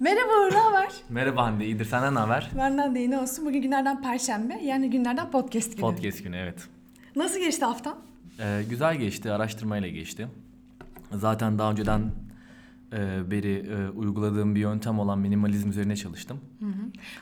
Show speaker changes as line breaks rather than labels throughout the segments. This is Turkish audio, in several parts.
Merhaba Uğur, ne haber?
Merhaba Hande, iyidir. Senden ne haber?
Benden de yine olsun. Bugün günlerden Perşembe, yani günlerden podcast günü.
Podcast günü, evet.
Nasıl geçti haftan?
Ee, güzel geçti, araştırmayla geçti. Zaten daha önceden e, beri e, uyguladığım bir yöntem olan minimalizm üzerine çalıştım.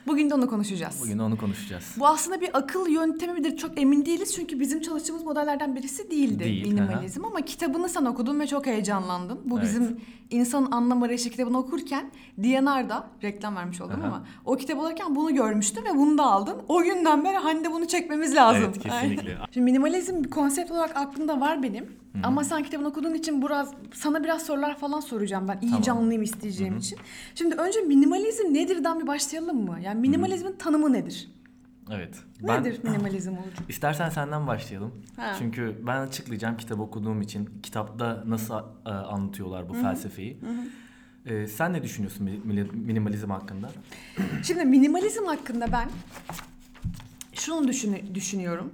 Bugün de onu konuşacağız.
Bugün de onu konuşacağız.
Bu aslında bir akıl yöntemi midir çok emin değiliz. Çünkü bizim çalıştığımız modellerden birisi değildi
Değil,
minimalizm. Ama kitabını sen okudun ve çok heyecanlandın. Bu
Evet.
bizim İnsanın Anlam Arayışı kitabını okurken DNR'da, reklam vermiş oldum
Aha.
ama o kitabı alırken bunu görmüştüm ve bunu da aldın. O günden beri Hande bunu çekmemiz lazım.
Evet, kesinlikle.
Şimdi minimalizm konsept olarak aklımda var benim. Ama sen kitabını okuduğun için biraz sana biraz sorular falan soracağım ben. İyice
Tamam.
anlayayım isteyeceğim için. Şimdi önce minimalizm nedirden bir başlayalım mı? Yani minimalizmin tanımı nedir?
Evet.
Nedir minimalizm Uğur?
İstersen senden başlayalım.
Ha.
Çünkü ben açıklayacağım kitap okuduğum için. Kitapta nasıl e, anlatıyorlar bu felsefeyi. Ee, sen ne düşünüyorsun mini- minimalizm hakkında?
Şimdi minimalizm hakkında ben şunu düşün- düşünüyorum.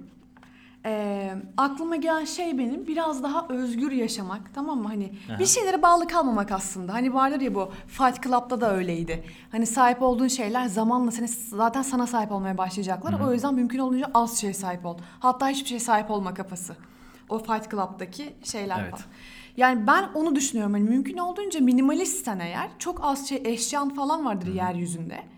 Ee, aklıma gelen şey benim biraz daha özgür yaşamak tamam mı? Hani
Aha.
bir şeylere bağlı kalmamak aslında. Hani vardır ya bu Fight Club'da da öyleydi. Hani sahip olduğun şeyler zamanla seni zaten sana sahip olmaya başlayacaklar. O yüzden mümkün olduğunca az şey sahip ol. Hatta hiçbir şey sahip olma kafası. O Fight Club'daki şeyler
Evet.
falan. Yani ben onu düşünüyorum. Hani mümkün olduğunca minimalistsen eğer çok az şey eşyan falan vardır yeryüzünde.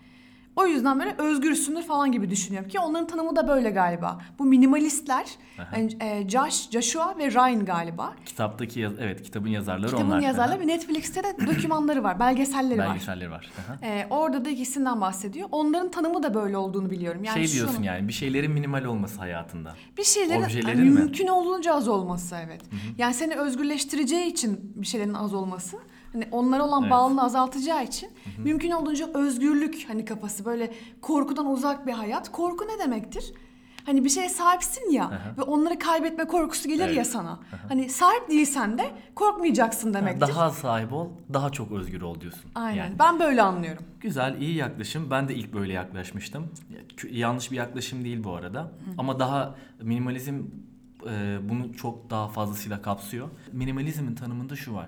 O yüzden böyle özgürsündür falan gibi düşünüyorum ki onların tanımı da böyle galiba. Bu minimalistler yani, e, Josh, Joshua ve Ryan galiba.
Kitaptaki yaz- evet kitabın yazarları
Kitabın
onlar.
yazarları
Aha.
ve Netflix'te de dokümanları var, belgeselleri var.
Belgeselleri var.
E, orada da ikisinden bahsediyor. Onların tanımı da böyle olduğunu biliyorum. Yani
şey diyorsun
şunu-
yani bir şeylerin minimal olması hayatında.
Bir şeylerin
Objelerin
yani
mi?
mümkün olduğunca az olması evet. Yani seni özgürleştireceği için bir şeylerin az olması. Hani onlara olan
Evet.
bağlılığı azaltacağı için mümkün olduğunca özgürlük hani kafası böyle korkudan uzak bir hayat. Korku ne demektir? Hani bir şeye sahipsin ya
Aha.
ve onları kaybetme korkusu gelir ya
Evet.
sana. Hani sahip değilsen de korkmayacaksın demektir.
Daha sahip ol, daha çok özgür ol diyorsun.
Aynen.
Yani.
Ben böyle anlıyorum.
Güzel, iyi yaklaşım. Ben de ilk böyle yaklaşmıştım. Ya, Yanlış bir yaklaşım değil bu arada. Ama daha minimalizm bunu çok daha fazlasıyla kapsıyor. Minimalizmin tanımında şu var.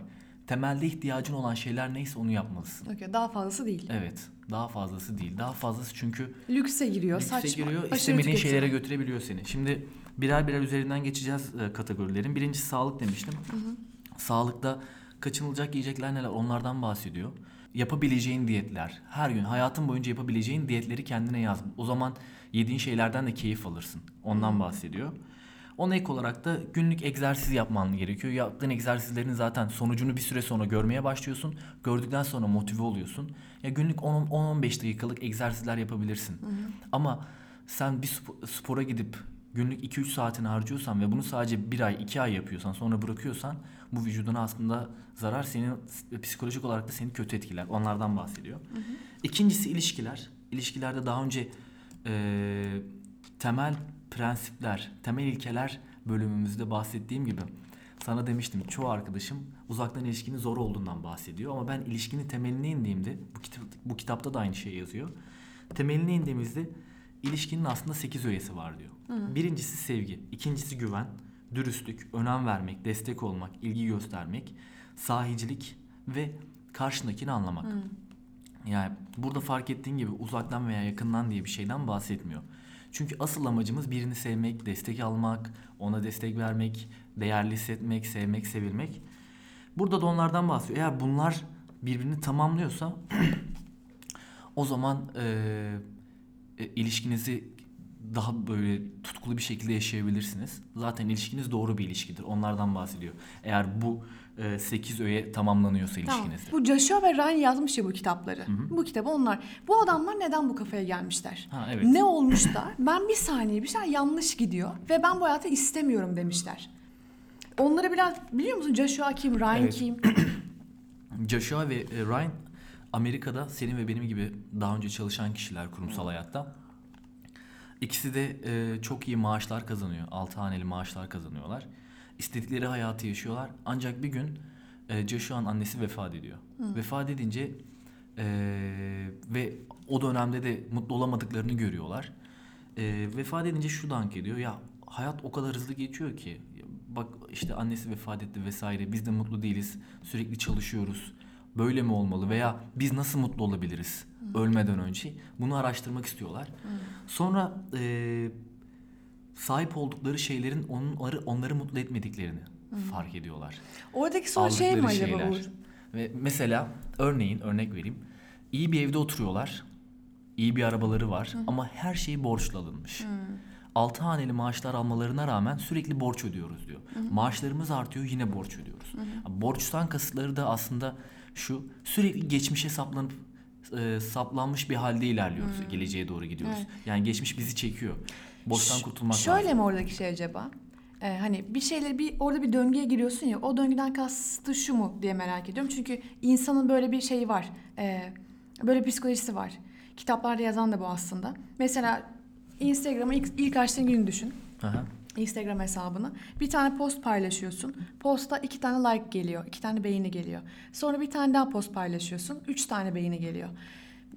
Temelde ihtiyacın olan şeyler neyse onu yapmalısın.
Okey, daha fazlası değil.
Evet, daha fazlası değil. Daha fazlası çünkü
Lükse giriyor,
lükse
saçma.
giriyor, istemediğin şeylere götürebiliyor seni. Şimdi birer birer üzerinden geçeceğiz e, kategorilerin. Birincisi sağlık demiştim. Sağlıkta kaçınılacak yiyecekler neler onlardan bahsediyor. Yapabileceğin diyetler. Her gün hayatın boyunca yapabileceğin diyetleri kendine yaz. O zaman yediğin şeylerden de keyif alırsın. Ondan bahsediyor. Ona ek olarak da günlük egzersiz yapman gerekiyor. Yaptığın egzersizlerin zaten sonucunu bir süre sonra görmeye başlıyorsun. Gördükten sonra motive oluyorsun. Ya günlük 10 10-15 dakikalık egzersizler yapabilirsin. Ama sen bir spo- spora gidip günlük 2-3 saatini harcıyorsan ve bunu sadece bir ay 2 ay yapıyorsan sonra bırakıyorsan bu vücuduna aslında zarar senin psikolojik olarak da seni kötü etkiler. Onlardan bahsediyor. İkincisi ilişkiler. İlişkilerde daha önce eee, temel prensipler, temel ilkeler bölümümüzde bahsettiğim gibi sana demiştim çoğu arkadaşım uzaktan ilişkinin zor olduğundan bahsediyor ama ben ilişkinin temeline indiğimde bu, kitap, bu kitapta da aynı şey yazıyor. Temeline indiğimizde ilişkinin aslında 8 öğesi var diyor. Birincisi sevgi, ikincisi güven, dürüstlük, önem vermek, destek olmak, ilgi göstermek, sahicilik ve karşındakini anlamak. Yani burada fark ettiğin gibi uzaktan veya yakından diye bir şeyden bahsetmiyor. Çünkü asıl amacımız birini sevmek, destek almak, ona destek vermek, değerli hissetmek, sevmek, sevilmek. Burada da onlardan bahsediyor. Eğer bunlar birbirini tamamlıyorsa o zaman e, ilişkinizi daha böyle tutkulu bir şekilde yaşayabilirsiniz. Zaten ilişkiniz doğru bir ilişkidir. Onlardan bahsediyor. Eğer bu 8 öğe tamamlanıyorsa
Tamam.
ilişkinizde.
Bu Joshua ve Ryan yazmış ya bu kitapları. Bu kitabı onlar. Bu adamlar neden bu kafaya gelmişler?
Ha, evet.
Ne olmuş da ben bir saniye bir şeyler yanlış gidiyor ve ben bu hayatı istemiyorum demişler. Onları biraz biliyor musun Joshua kim, Ryan
Evet.
kim?
Joshua ve e, Ryan Amerika'da senin ve benim gibi daha önce çalışan kişiler kurumsal hayatta. İkisi de e, çok iyi maaşlar kazanıyor. Altı haneli maaşlar kazanıyorlar. İstedikleri hayatı yaşıyorlar. Ancak bir gün e, Joshua'nın annesi vefat ediyor. Vefat edince Ee, ve o dönemde de mutlu olamadıklarını görüyorlar. Ee, vefat edince şu dank ediyor. Ya hayat o kadar hızlı geçiyor ki. Bak işte annesi vefat etti vesaire. Biz de mutlu değiliz. Sürekli çalışıyoruz. Böyle mi olmalı veya biz nasıl mutlu olabiliriz ölmeden önce? Bunu araştırmak istiyorlar. Sonra e, sahip oldukları şeylerin onları onları mutlu etmediklerini fark ediyorlar.
Oradaki soru şey mi acaba
şeyler.
Uğur?
Ve mesela örneğin örnek vereyim. İyi bir evde oturuyorlar. iyi bir arabaları var ama her şey borçla alınmış. Altı haneli maaşlar almalarına rağmen sürekli borç ödüyoruz diyor. Maaşlarımız artıyor yine borç ödüyoruz. Borçtan kasıtları da aslında şu sürekli geçmişe saplanıp e, saplanmış bir halde ilerliyoruz. Geleceğe doğru gidiyoruz.
Evet.
Yani geçmiş bizi çekiyor. Borçtan
Ş-
kurtulmak
Şöyle
lazım.
mi oradaki şey acaba? Ee, hani bir şeyleri bir orada bir döngüye giriyorsun ya o döngüden kastı şu mu diye merak ediyorum. Çünkü insanın böyle bir şeyi var. Ee, böyle bir psikolojisi var. Kitaplarda yazan da bu aslında. Mesela Instagram'ı ilk, ilk açtığın günü düşün.
Aha.
Instagram hesabını. Bir tane post paylaşıyorsun. Posta iki tane like geliyor. iki tane beğeni geliyor. Sonra bir tane daha post paylaşıyorsun. Üç tane beğeni geliyor.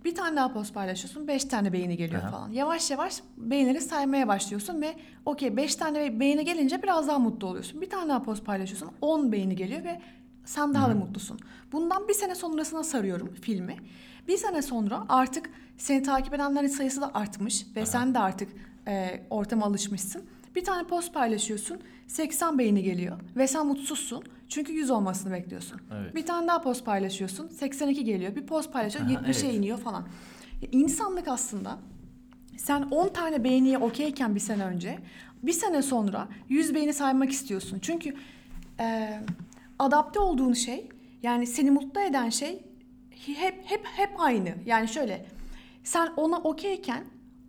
Bir tane daha post paylaşıyorsun. Beş tane beğeni geliyor
Aha.
falan. Yavaş yavaş beğenileri saymaya başlıyorsun ve okey beş tane beğeni gelince biraz daha mutlu oluyorsun. Bir tane daha post paylaşıyorsun. On beğeni geliyor ve sen daha da mutlusun. Bundan bir sene sonrasına sarıyorum filmi. Bir sene sonra artık seni takip edenlerin sayısı da artmış ve sen de artık e, ortama alışmışsın. Bir tane post paylaşıyorsun. 80 beğeni geliyor ve sen mutsuzsun. Çünkü 100 olmasını bekliyorsun.
Evet.
Bir tane daha post paylaşıyorsun. 82 geliyor. Bir post paylaşıyorsun.
Aha,
70'e
evet.
iniyor falan. Ya İnsanlık aslında sen 10 tane beğeniye okeyken bir sene önce bir sene sonra 100 beğeni saymak istiyorsun. Çünkü e, adapte olduğun şey yani seni mutlu eden şey hep hep hep aynı. Yani şöyle sen ona okeyken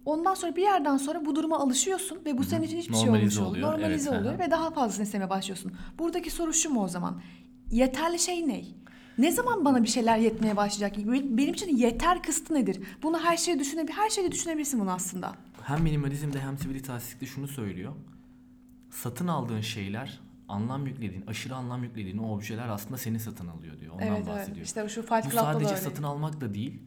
ondan sonra bir yerden sonra bu duruma alışıyorsun ve bu senin için hiçbir şey
Normalize
olmuş oluyor.
oluyor,
Normalize
evet,
oluyor
aha.
ve daha fazlasını istemeye başlıyorsun. Buradaki soru şu mu o zaman? Yeterli şey ne? Ne zaman bana bir şeyler yetmeye başlayacak? Benim için yeter kısıtı nedir? Bunu her şeyi düşünebilir, her şeyi düşünebilirsin bunu aslında.
hem minimalizmde hem sivilitaristikte şunu söylüyor. Satın aldığın şeyler, anlam yüklediğin, aşırı anlam yüklediğin o objeler aslında seni satın alıyor diyor. Ondan
evet evet.
bahsediyor.
İşte şu Fight
Bu
Club'da da
sadece satın almak da değil.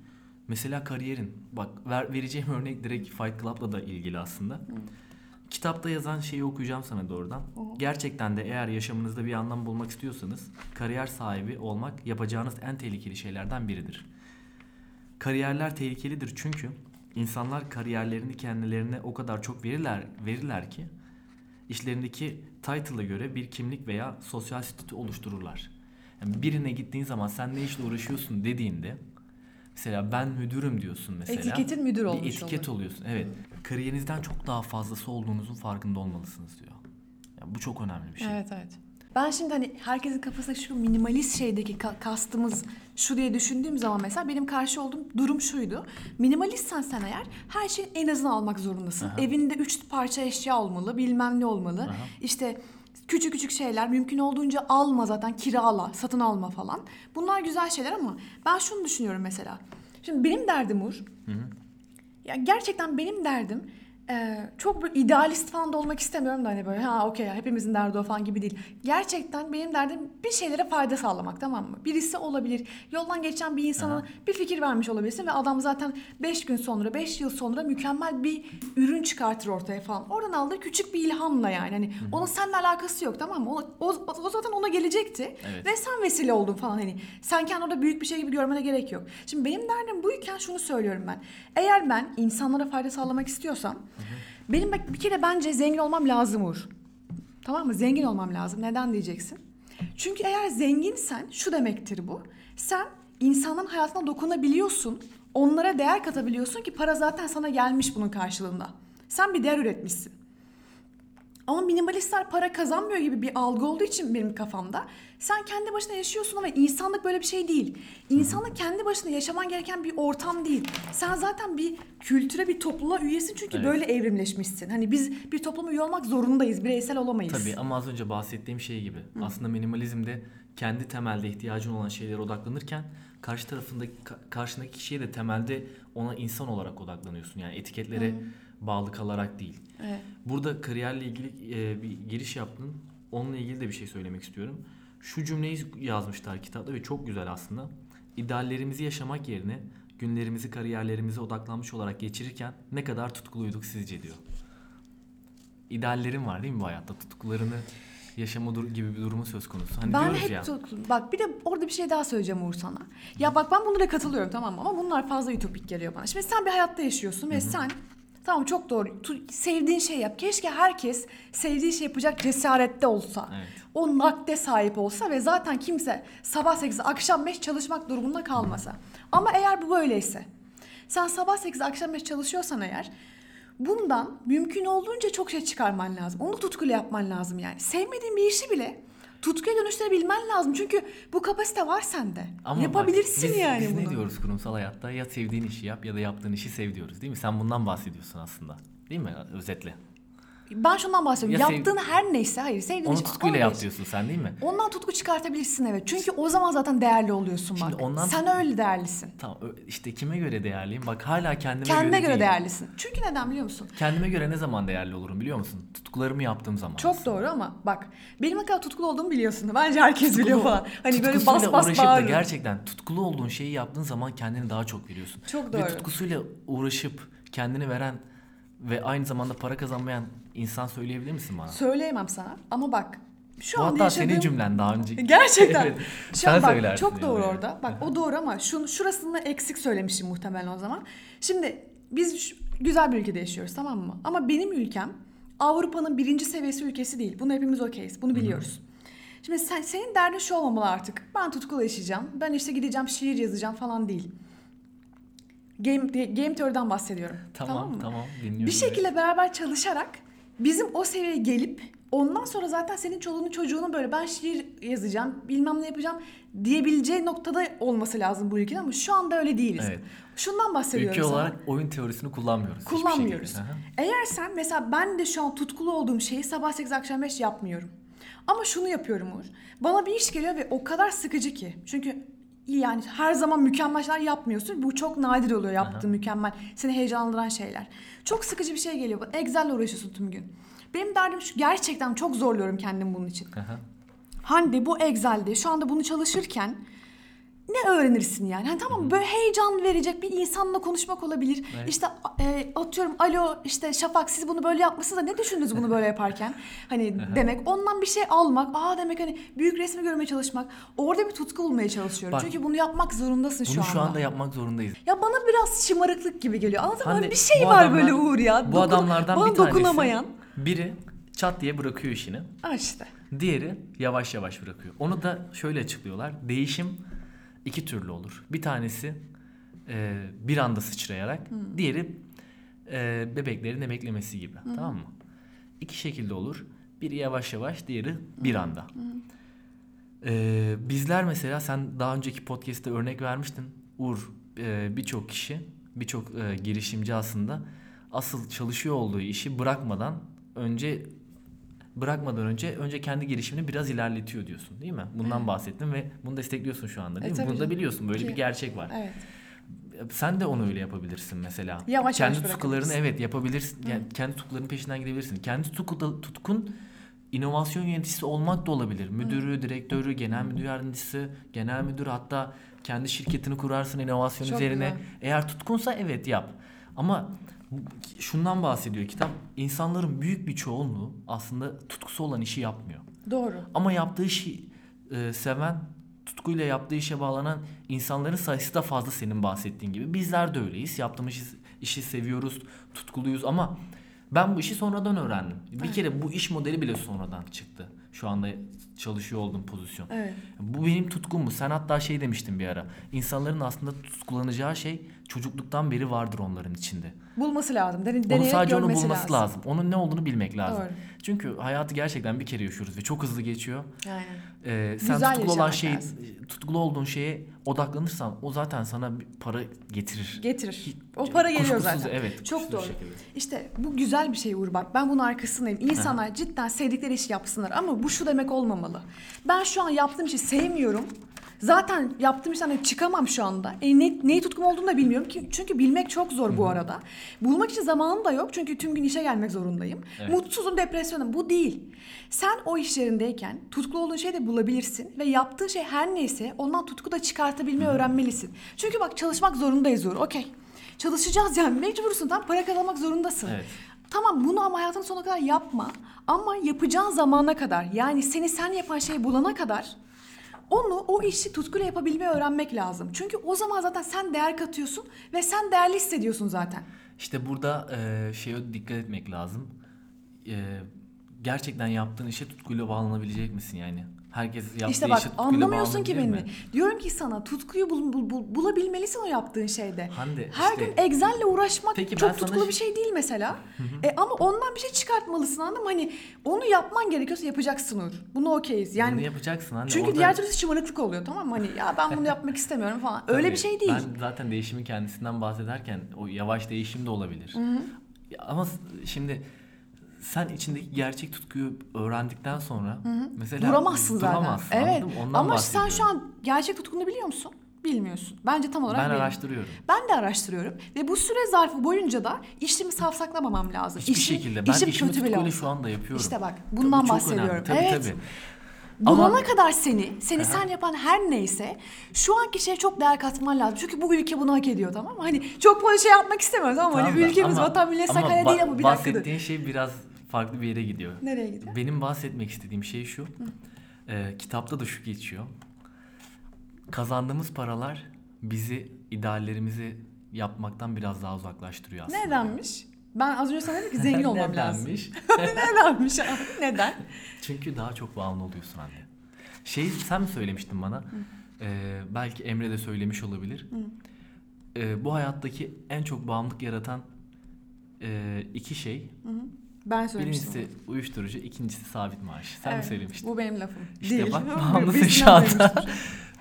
Mesela kariyerin. Bak ver, vereceğim örnek direkt Fight Club'la da ilgili aslında. Kitapta yazan şeyi okuyacağım sana doğrudan. Gerçekten de eğer yaşamınızda bir anlam bulmak istiyorsanız kariyer sahibi olmak yapacağınız en tehlikeli şeylerden biridir. Kariyerler tehlikelidir çünkü insanlar kariyerlerini kendilerine o kadar çok verirler verirler ki işlerindeki title'a göre bir kimlik veya sosyal statü oluştururlar. Yani birine gittiğin zaman sen ne işle uğraşıyorsun dediğinde mesela ben müdürüm diyorsun mesela.
Etiketin müdür olmuş
Bir etiket
oluyor.
oluyorsun. Evet. Kariyerinizden çok daha fazlası olduğunuzun farkında olmalısınız diyor. Yani bu çok önemli bir şey.
Evet evet. Ben şimdi hani herkesin kafasında şu minimalist şeydeki ka- kastımız şu diye düşündüğüm zaman mesela benim karşı olduğum durum şuydu. Minimalistsen sen eğer her şeyin en azını almak zorundasın.
Aha.
Evinde üç parça eşya olmalı, bilmem ne olmalı.
Aha.
İşte küçük küçük şeyler mümkün olduğunca alma zaten kirala, satın alma falan. Bunlar güzel şeyler ama ben şunu düşünüyorum mesela. Şimdi benim derdim Uğur. Ya gerçekten benim derdim e, çok böyle idealist falan da olmak istemiyorum da hani böyle ha okey ya hepimizin derdi o falan gibi değil. Gerçekten benim derdim bir şeylere fayda sağlamak tamam mı? Birisi olabilir. Yoldan geçen bir insana
Aha.
bir fikir vermiş olabilirsin ve adam zaten 5 gün sonra 5 yıl sonra mükemmel bir ürün çıkartır ortaya falan. Oradan aldığı küçük bir ilhamla yani. Hani onun seninle alakası yok tamam mı? O, o, o zaten ona gelecekti.
Evet.
Ve sen vesile oldun falan hani. Sen kendi orada büyük bir şey gibi görmene gerek yok. Şimdi benim derdim buyken şunu söylüyorum ben. Eğer ben insanlara fayda sağlamak istiyorsam benim bak bir kere bence zengin olmam lazım Uğur. Tamam mı? Zengin olmam lazım. Neden diyeceksin? Çünkü eğer zenginsen şu demektir bu. Sen insanın hayatına dokunabiliyorsun. Onlara değer katabiliyorsun ki para zaten sana gelmiş bunun karşılığında. Sen bir değer üretmişsin. Ama minimalistler para kazanmıyor gibi bir algı olduğu için benim kafamda. Sen kendi başına yaşıyorsun ama insanlık böyle bir şey değil. İnsanlık kendi başına yaşaman gereken bir ortam değil. Sen zaten bir kültüre, bir topluluğa üyesin çünkü
Evet.
böyle evrimleşmişsin. Hani biz bir topluma üye olmak zorundayız, bireysel olamayız.
Tabii ama az önce bahsettiğim şey gibi. Aslında minimalizmde kendi temelde ihtiyacın olan şeylere odaklanırken karşı tarafındaki ka- karşındaki kişiye de temelde ona insan olarak odaklanıyorsun. Yani etiketlere bağlı kalarak değil.
Evet.
Burada kariyerle ilgili e, bir giriş yaptın. Onunla ilgili de bir şey söylemek istiyorum. Şu cümleyi yazmışlar kitapta ve çok güzel aslında. ideallerimizi yaşamak yerine günlerimizi kariyerlerimize odaklanmış olarak geçirirken ne kadar tutkuluyduk sizce diyor. İdeallerin var değil mi bu hayatta? Tutkularını yaşama dur- gibi bir durumu söz konusu. Hani
ben hep
ya.
bak bir de orada bir şey daha söyleyeceğim Uğur sana. Ya bak ben bunlara katılıyorum tamam mı? Ama bunlar fazla ütopik geliyor bana. Şimdi sen bir hayatta yaşıyorsun ve sen tamam çok doğru. Tu- sevdiğin şey yap. Keşke herkes sevdiği şey yapacak cesarette olsa.
Evet.
O nakde sahip olsa ve zaten kimse sabah 8 akşam 5 çalışmak durumunda kalmasa. Ama eğer bu böyleyse sen sabah 8 akşam 5 çalışıyorsan eğer bundan mümkün olduğunca çok şey çıkarman lazım. Onu tutkuyla yapman lazım yani. Sevmediğin bir işi bile tutkuya dönüştürebilmen lazım. Çünkü bu kapasite var sende.
Ama bak,
Yapabilirsin
biz,
yani
biz
bunu.
ne diyoruz kurumsal hayatta? Ya sevdiğin işi yap ya da yaptığın işi sev diyoruz değil mi? Sen bundan bahsediyorsun aslında. Değil mi özetle?
Ben şundan bahsediyorum.
Ya
Yaptığın her neyse hayır sevdiğin
Onu
işi
tutkuyla yap diyorsun sen değil mi?
Ondan tutku çıkartabilirsin evet. Çünkü o zaman zaten değerli oluyorsun
Şimdi
bak.
ondan-
Sen öyle değerlisin.
Tamam ö- işte kime göre değerliyim? Bak hala kendime
Kendine
göre
göre değerlisin. Çünkü neden biliyor musun?
Kendime göre ne zaman değerli olurum biliyor musun? Tutkularımı yaptığım zaman.
Çok doğru ama bak benim ne kadar tutkulu olduğumu biliyorsun. Bence herkes biliyor falan. Hani böyle
tutkusuyla
bas bas
uğraşıp da
bağırırım.
gerçekten tutkulu olduğun şeyi yaptığın zaman kendini daha çok veriyorsun.
Çok
Ve
doğru.
tutkusuyla uğraşıp kendini veren ve aynı zamanda para kazanmayan insan söyleyebilir misin bana?
Söyleyemem sana ama bak şu
Bu
anda
hatta
yaşadığım...
senin cümlen daha önce.
Gerçekten.
evet.
Şu
Sen
bak
söylersin
çok
yani.
doğru orada. Bak o doğru ama şunu şurasını eksik söylemişim muhtemelen o zaman. Şimdi biz güzel bir ülkede yaşıyoruz tamam mı? Ama benim ülkem Avrupa'nın birinci seviyesi ülkesi değil. Bunu hepimiz okeyiz. Bunu biliyoruz. Şimdi sen, senin derdin şu olmamalı artık. Ben tutkulu yaşayacağım. Ben işte gideceğim şiir yazacağım falan değil. Game, game teoriden bahsediyorum.
Tamam
mı?
tamam, dinliyorum.
Bir şekilde beraber çalışarak bizim o seviyeye gelip ondan sonra zaten senin çoluğunun çocuğunun böyle ben şiir yazacağım bilmem ne yapacağım diyebileceği noktada olması lazım bu ülkenin ama şu anda öyle değiliz.
Evet.
Şundan bahsediyorum
Ülke
sana.
olarak oyun teorisini kullanmıyoruz.
Kullanmıyoruz. Eğer sen mesela ben de şu an tutkulu olduğum şeyi sabah 8 akşam 5 yapmıyorum. Ama şunu yapıyorum Uğur. Bana bir iş geliyor ve o kadar sıkıcı ki. Çünkü yani her zaman mükemmel şeyler yapmıyorsun. Bu çok nadir oluyor yaptığın mükemmel. Seni heyecanlandıran şeyler. Çok sıkıcı bir şey geliyor. Excel'le uğraşıyorsun tüm gün. Benim derdim şu gerçekten çok zorluyorum kendimi bunun için.
Aha.
Hande bu Excel'de şu anda bunu çalışırken ne öğrenirsin yani? Hani tamam böyle heyecan verecek bir insanla konuşmak olabilir.
Evet.
İşte e, atıyorum alo işte Şafak siz bunu böyle yapmışsınız da ne düşündünüz bunu böyle yaparken? Hani demek ondan bir şey almak. Aa demek hani büyük resmi görmeye çalışmak. Orada bir tutku bulmaya çalışıyorum.
Bak,
Çünkü bunu yapmak zorundasın
Bunu
şu anda.
şu anda yapmak zorundayız.
ya bana biraz şımarıklık gibi geliyor. Anladın mı? Hani bir şey var
adamlar-
böyle Uğur ya.
Bu
Dokun-
adamlardan bir tanesi
dokunamayan.
biri çat diye bırakıyor işini.
Ha işte.
Diğeri yavaş yavaş bırakıyor. Onu da şöyle açıklıyorlar. Değişim iki türlü olur. Bir tanesi e, bir anda sıçrayarak, diğeri e, bebeklerin emeklemesi gibi. Tamam mı? İki şekilde olur. Biri yavaş yavaş, diğeri bir anda. E, bizler mesela sen daha önceki podcast'te örnek vermiştin. Uğur e, birçok kişi, birçok e, girişimci aslında asıl çalışıyor olduğu işi bırakmadan önce bırakmadan önce önce kendi girişimini biraz ilerletiyor diyorsun değil mi? Bundan bahsettin ve bunu destekliyorsun şu anda değil
E,
mi? Bunu da biliyorsun böyle
Ki-
bir gerçek var.
Evet.
Sen de onu öyle yapabilirsin mesela.
Yavaş
kendi
yavaş
tutkularını evet yapabilirsin. Yani kendi tutkularının peşinden gidebilirsin. Kendi tutku, tutkun inovasyon yöneticisi olmak da olabilir. Müdürü, direktörü, genel müdür yardımcısı, genel müdür hatta kendi şirketini kurarsın inovasyon
Çok
üzerine.
güzel.
Eğer tutkunsa evet yap. Ama şundan bahsediyor kitap. İnsanların büyük bir çoğunluğu aslında tutkusu olan işi yapmıyor.
Doğru.
Ama yaptığı işi e, seven, tutkuyla yaptığı işe bağlanan insanların sayısı da fazla senin bahsettiğin gibi. Bizler de öyleyiz. Yaptığımız işi, işi seviyoruz, tutkuluyuz ama ben bu işi sonradan öğrendim. Bir kere bu iş modeli bile sonradan çıktı. Şu anda çalışıyor olduğum pozisyon.
Evet.
Bu benim tutkum mu? Sen hatta şey demiştin bir ara. İnsanların aslında tutkulanacağı şey çocukluktan beri vardır onların içinde.
Bulması lazım. Dene,
Onu sadece onu
görmesi
bulması lazım. Onun ne olduğunu bilmek lazım.
Doğru.
Çünkü hayatı gerçekten bir kere yaşıyoruz ve çok hızlı geçiyor.
Aynen.
Ee, sen
Güzel
tutkulu olan şey,
lazım.
tutkulu olduğun şeye odaklanırsan o zaten sana bir para getirir.
Getirir. O para geliyor
kuşkusuz,
zaten.
Evet.
Çok doğru.
şekilde.
İşte bu güzel bir şey Uğur bak. Ben bunun arkasındayım. İnsanlar cidden sevdikleri işi yapsınlar ama bu şu demek olmamalı. Ben şu an yaptığım işi sevmiyorum. Zaten yaptığım işten hani çıkamam şu anda. E, ne, neyi tutkum olduğunu da bilmiyorum. ki Çünkü bilmek çok zor bu arada. Bulmak için zamanım da yok. Çünkü tüm gün işe gelmek zorundayım.
Evet.
Mutsuzum, depresyonum. Bu değil. Sen o iş yerindeyken tutkulu olduğun şeyi de bulabilirsin. Ve yaptığın şey her neyse ondan tutku da çıkartabilmeyi öğrenmelisin. Çünkü bak çalışmak zorundayız Uğur. Okey. Çalışacağız yani. Mecbursun. Tam para kazanmak zorundasın.
Evet.
Tamam bunu ama hayatın sonuna kadar yapma. Ama yapacağın zamana kadar yani seni sen yapan şeyi bulana kadar onu o işi tutkuyla yapabilmeyi öğrenmek lazım. Çünkü o zaman zaten sen değer katıyorsun ve sen değerli hissediyorsun zaten.
İşte burada e, şeye dikkat etmek lazım. E, gerçekten yaptığın işe tutkuyla bağlanabilecek misin yani? Herkes yaptığı
işte
işe
bak
tutkuyla
anlamıyorsun ki beni.
mi?
Diyorum ki sana tutkuyu bul, bul- bul- bulabilmelisin o yaptığın şeyde.
Hande,
Her
işte-
gün Excel'le uğraşmak
Peki
çok
sana
tutkulu
ş-
bir şey değil mesela. E, ama ondan bir şey çıkartmalısın anladın mı? Hani onu yapman gerekiyorsa yapacaksın Uğur. Bunu okeyiz. Yani
Bunu yapacaksın anne.
Çünkü
Orada-
diğer türlü şımarıklık oluyor tamam mı? Hani ya ben bunu yapmak istemiyorum falan. Öyle
Tabii,
bir şey değil.
Ben zaten değişimin kendisinden bahsederken o yavaş değişim de olabilir. Ama şimdi sen içindeki gerçek tutkuyu öğrendikten sonra mesela
Duramazsın zaten.
duramazsın,
evet.
Ondan
Ama sen şu an gerçek tutkunu biliyor musun? Bilmiyorsun. Bence tam olarak
ben
benim.
araştırıyorum.
Ben de araştırıyorum ve bu süre zarfı boyunca da işimi safsaklamamam lazım.
Hiçbir
İşim-
şekilde. Ben
işim
işimi
kötü bile olsa.
şu anda yapıyorum.
İşte bak
Tabii
bundan
çok
bahsediyorum.
önemli. Tabii
evet.
tabii.
Bulana
Ama-
kadar seni, seni sen yapan her neyse şu anki şeye çok değer katman lazım. Çünkü bu ülke bunu hak ediyor tamam mı? Hani çok böyle şey yapmak istemiyoruz ama
Tamam
hani
da-
ülkemiz,
ama-
vatan, millet,
ama
Sakarya
ba-
değil ama bir dakika dur.
Bahsettiğin şey biraz farklı bir yere gidiyor.
Nereye gidiyor?
Benim bahsetmek istediğim şey şu. e, kitapta da şu geçiyor. Kazandığımız paralar bizi ideallerimizi yapmaktan biraz daha uzaklaştırıyor aslında.
Nedenmiş? Ben az önce sana dedim ki zengin olmam lazım.
Nedenmiş?
Nedenmiş abi? Neden?
Çünkü daha çok bağımlı oluyorsun anne. Şey sen mi söylemiştin bana? Ee, belki Emre de söylemiş olabilir. Ee, bu hayattaki en çok bağımlılık yaratan e, iki şey.
Ben söylemiştim.
Birincisi uyuşturucu, ikincisi sabit maaş. Sen mi
Evet,
söylemiştin?
Bu benim lafım.
İşte
Değil.
bak bağımlısın
birisinden
şu anda.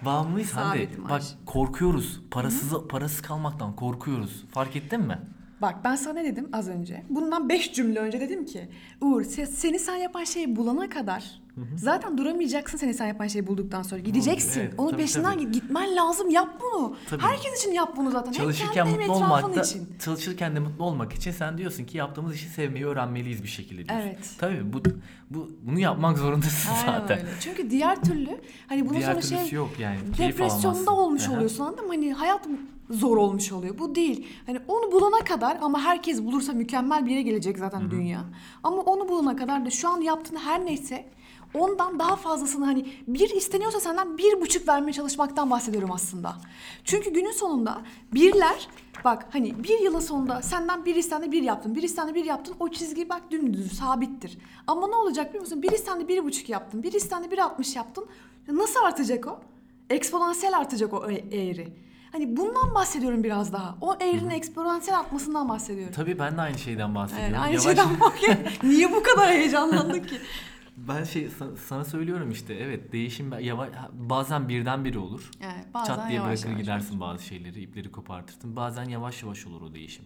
Bağımlıyız Hande.
Sabit
Bak
maaş.
korkuyoruz. Parasız parasız kalmaktan korkuyoruz. Fark ettin mi?
Bak ben sana ne dedim az önce? Bundan beş cümle önce dedim ki Uğur se- seni sen yapan şeyi bulana kadar zaten duramayacaksın sen yapan şeyi bulduktan sonra. Gideceksin.
evet,
Onun
tabii,
peşinden
tabii.
git. Gitmen lazım. Yap bunu.
Tabii.
Herkes için yap bunu zaten.
Çalışırken mutlu olmak da
için.
çalışırken de mutlu olmak için sen diyorsun ki yaptığımız işi sevmeyi öğrenmeliyiz bir şekilde diyorsun.
Evet.
Tabii bu bu bunu yapmak zorundasın
Aynen
zaten.
öyle. Çünkü diğer türlü hani bunun
Diğer
sonra şey
yok yani.
Depresyonda olmuş
Aha.
oluyorsun anladın mı? Hani hayat zor olmuş oluyor. Bu değil. Hani onu bulana kadar ama herkes bulursa mükemmel bir yere gelecek zaten dünya. Ama onu bulana kadar da şu an yaptığın her neyse ondan daha fazlasını hani bir isteniyorsa senden bir buçuk vermeye çalışmaktan bahsediyorum aslında. Çünkü günün sonunda birler bak hani bir yılın sonunda senden bir istendi bir yaptın bir istendi bir yaptın o çizgi bak dümdüz sabittir. Ama ne olacak biliyor musun? Bir istendi bir buçuk yaptın bir istendi bir altmış yaptın. Nasıl artacak o? Eksponansiyel artacak o e- eğri. Hani bundan bahsediyorum biraz daha. O eğrinin eksponansiyel artmasından bahsediyorum.
Tabii ben de aynı şeyden bahsediyorum.
Yani aynı
Yavaş-
şeyden ya. Niye bu kadar heyecanlandık ki?
Ben şey sa- sana söylüyorum işte evet değişim yavaş bazen birdenbire olur.
Evet, bazen
Çat diye
yavaş
bırakır
yavaş
gidersin bazı şeyleri, ipleri kopartırsın. Bazen yavaş yavaş olur o değişim.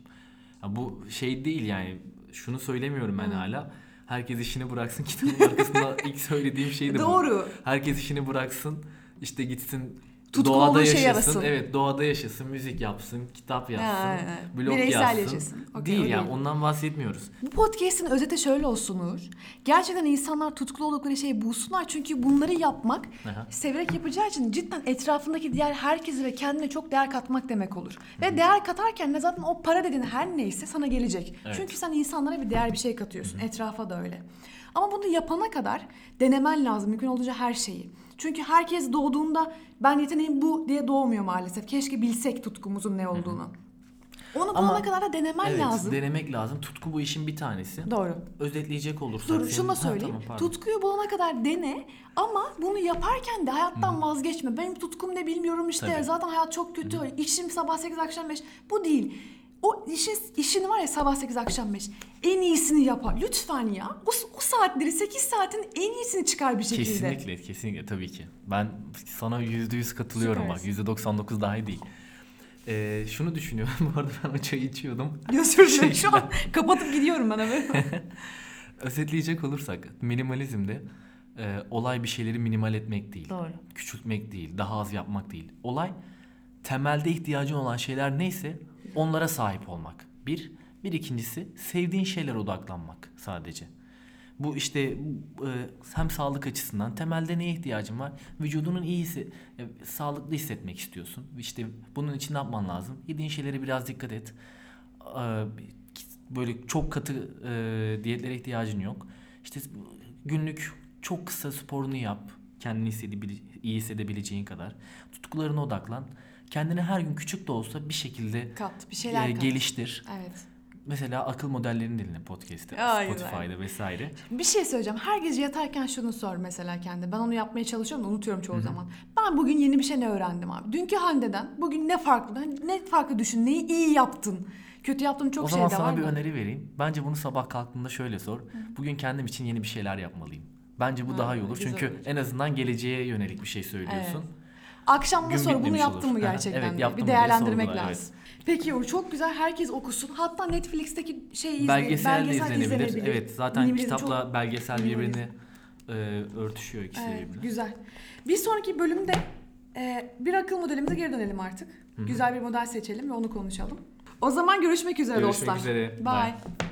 Ya bu şey değil yani şunu söylemiyorum ben hala. Herkes işini bıraksın kitabın arkasında ilk söylediğim şey de bu.
Doğru.
Herkes işini bıraksın işte gitsin
Tutkulu
doğada
olduğu şey
yaşasın.
arasın.
Evet doğada yaşasın, müzik yapsın, kitap yazsın,
aynen.
blog
Bireysel
yazsın.
yaşasın. Okey,
değil yani
değil.
ondan bahsetmiyoruz.
Bu podcast'in özeti şöyle olsun Uğur. Gerçekten insanlar tutkulu oldukları şeyi bulsunlar. Çünkü bunları yapmak
Aha.
severek yapacağı için cidden etrafındaki diğer herkese ve kendine çok değer katmak demek olur. Ve değer katarken de zaten o para dediğin her neyse sana gelecek.
Evet.
Çünkü sen insanlara bir değer bir şey katıyorsun. Etrafa da öyle. Ama bunu yapana kadar denemen lazım mümkün olduğunca her şeyi. Çünkü herkes doğduğunda ben yeteneğim bu diye doğmuyor maalesef. Keşke bilsek tutkumuzun ne olduğunu. Onu bulana
Ama-
kadar da denemen
evet,
lazım.
denemek lazım. Tutku bu işin bir tanesi.
Doğru.
Özetleyecek olursak.
Dur
senin-
şunu da
Ha,
söyleyeyim.
tamam, pardon.
Tutkuyu bulana kadar dene ama bunu yaparken de hayattan vazgeçme. Benim tutkum ne bilmiyorum işte
Tabii.
zaten hayat çok kötü. İşim sabah 8 akşam 5. Bu değil. O işin, işin var ya sabah 8 akşam 5. En iyisini yap. Lütfen ya. O, o saatleri 8 saatin en iyisini çıkar bir şekilde.
Kesinlikle, kesinlikle tabii ki. Ben sana yüzde yüz katılıyorum bak.
Süpersin.
Yüzde 99 dahi değil. Ee, şunu düşünüyorum. Bu arada ben o çayı içiyordum.
Dilerim
Şey-
şu an kapatıp gidiyorum ben eve.
Özetleyecek olursak minimalizmde e, olay bir şeyleri minimal etmek değil.
Doğru.
Küçültmek değil, daha az yapmak değil. Olay temelde ihtiyacın olan şeyler neyse onlara sahip olmak. Bir, bir ikincisi sevdiğin şeylere odaklanmak sadece. Bu işte e, hem sağlık açısından temelde neye ihtiyacın var? Vücudunun iyi hisse- e, sağlıklı hissetmek istiyorsun. İşte bunun için ne yapman lazım? Yediğin şeylere biraz dikkat et. E, Böyle çok katı diyetlere ihtiyacın yok. İşte günlük çok kısa sporunu yap. Kendini hissedebile- iyi hissedebileceğin kadar. Tutkularına odaklan. Kendini her gün küçük de olsa bir şekilde
Kat, bir şeyler
e,
kat.
geliştir.
Evet.
Mesela akıl modellerini dinle podcast'te, Spotify'da vesaire.
Bir şey söyleyeceğim. Her gece yatarken şunu sor mesela kendi. Ben onu yapmaya çalışıyorum da unutuyorum çoğu zaman. Ben bugün yeni bir şey ne öğrendim abi? Dünkü Hande'den bugün ne farklı? Ben ne farklı düşün? Neyi iyi yaptın? Kötü yaptığım çok
o
şey
zaman
de
sana
var
bir
da.
öneri vereyim. Bence bunu sabah kalktığında şöyle sor. Bugün kendim için yeni bir şeyler yapmalıyım. Bence bu
Ha,
daha iyi olur. Çünkü
olur.
en azından geleceğe yönelik bir şey söylüyorsun.
Evet. Akşam da
Gün
sor bunu
bitmemiş
yaptın mı
olur.
Gerçekten
evet,
diye.
yaptım
Bir
diye
değerlendirmek
sorgula,
lazım. Peki Uğur çok güzel herkes okusun. Hatta Netflix'teki şey izle,
Belgesel, de
belgesel
izlenebilir.
izlenebilir.
Evet zaten
Minimalizm
kitapla
çok-
belgesel
minimalizm.
birbirini e, örtüşüyor ikisi
Evet,
birbirine.
güzel. Bir sonraki bölümde e, bir akıl modelimize geri dönelim artık. Güzel bir model seçelim ve onu konuşalım. O zaman görüşmek üzere
Görüşmek
dostlar.
üzere.
Bye.
Bye.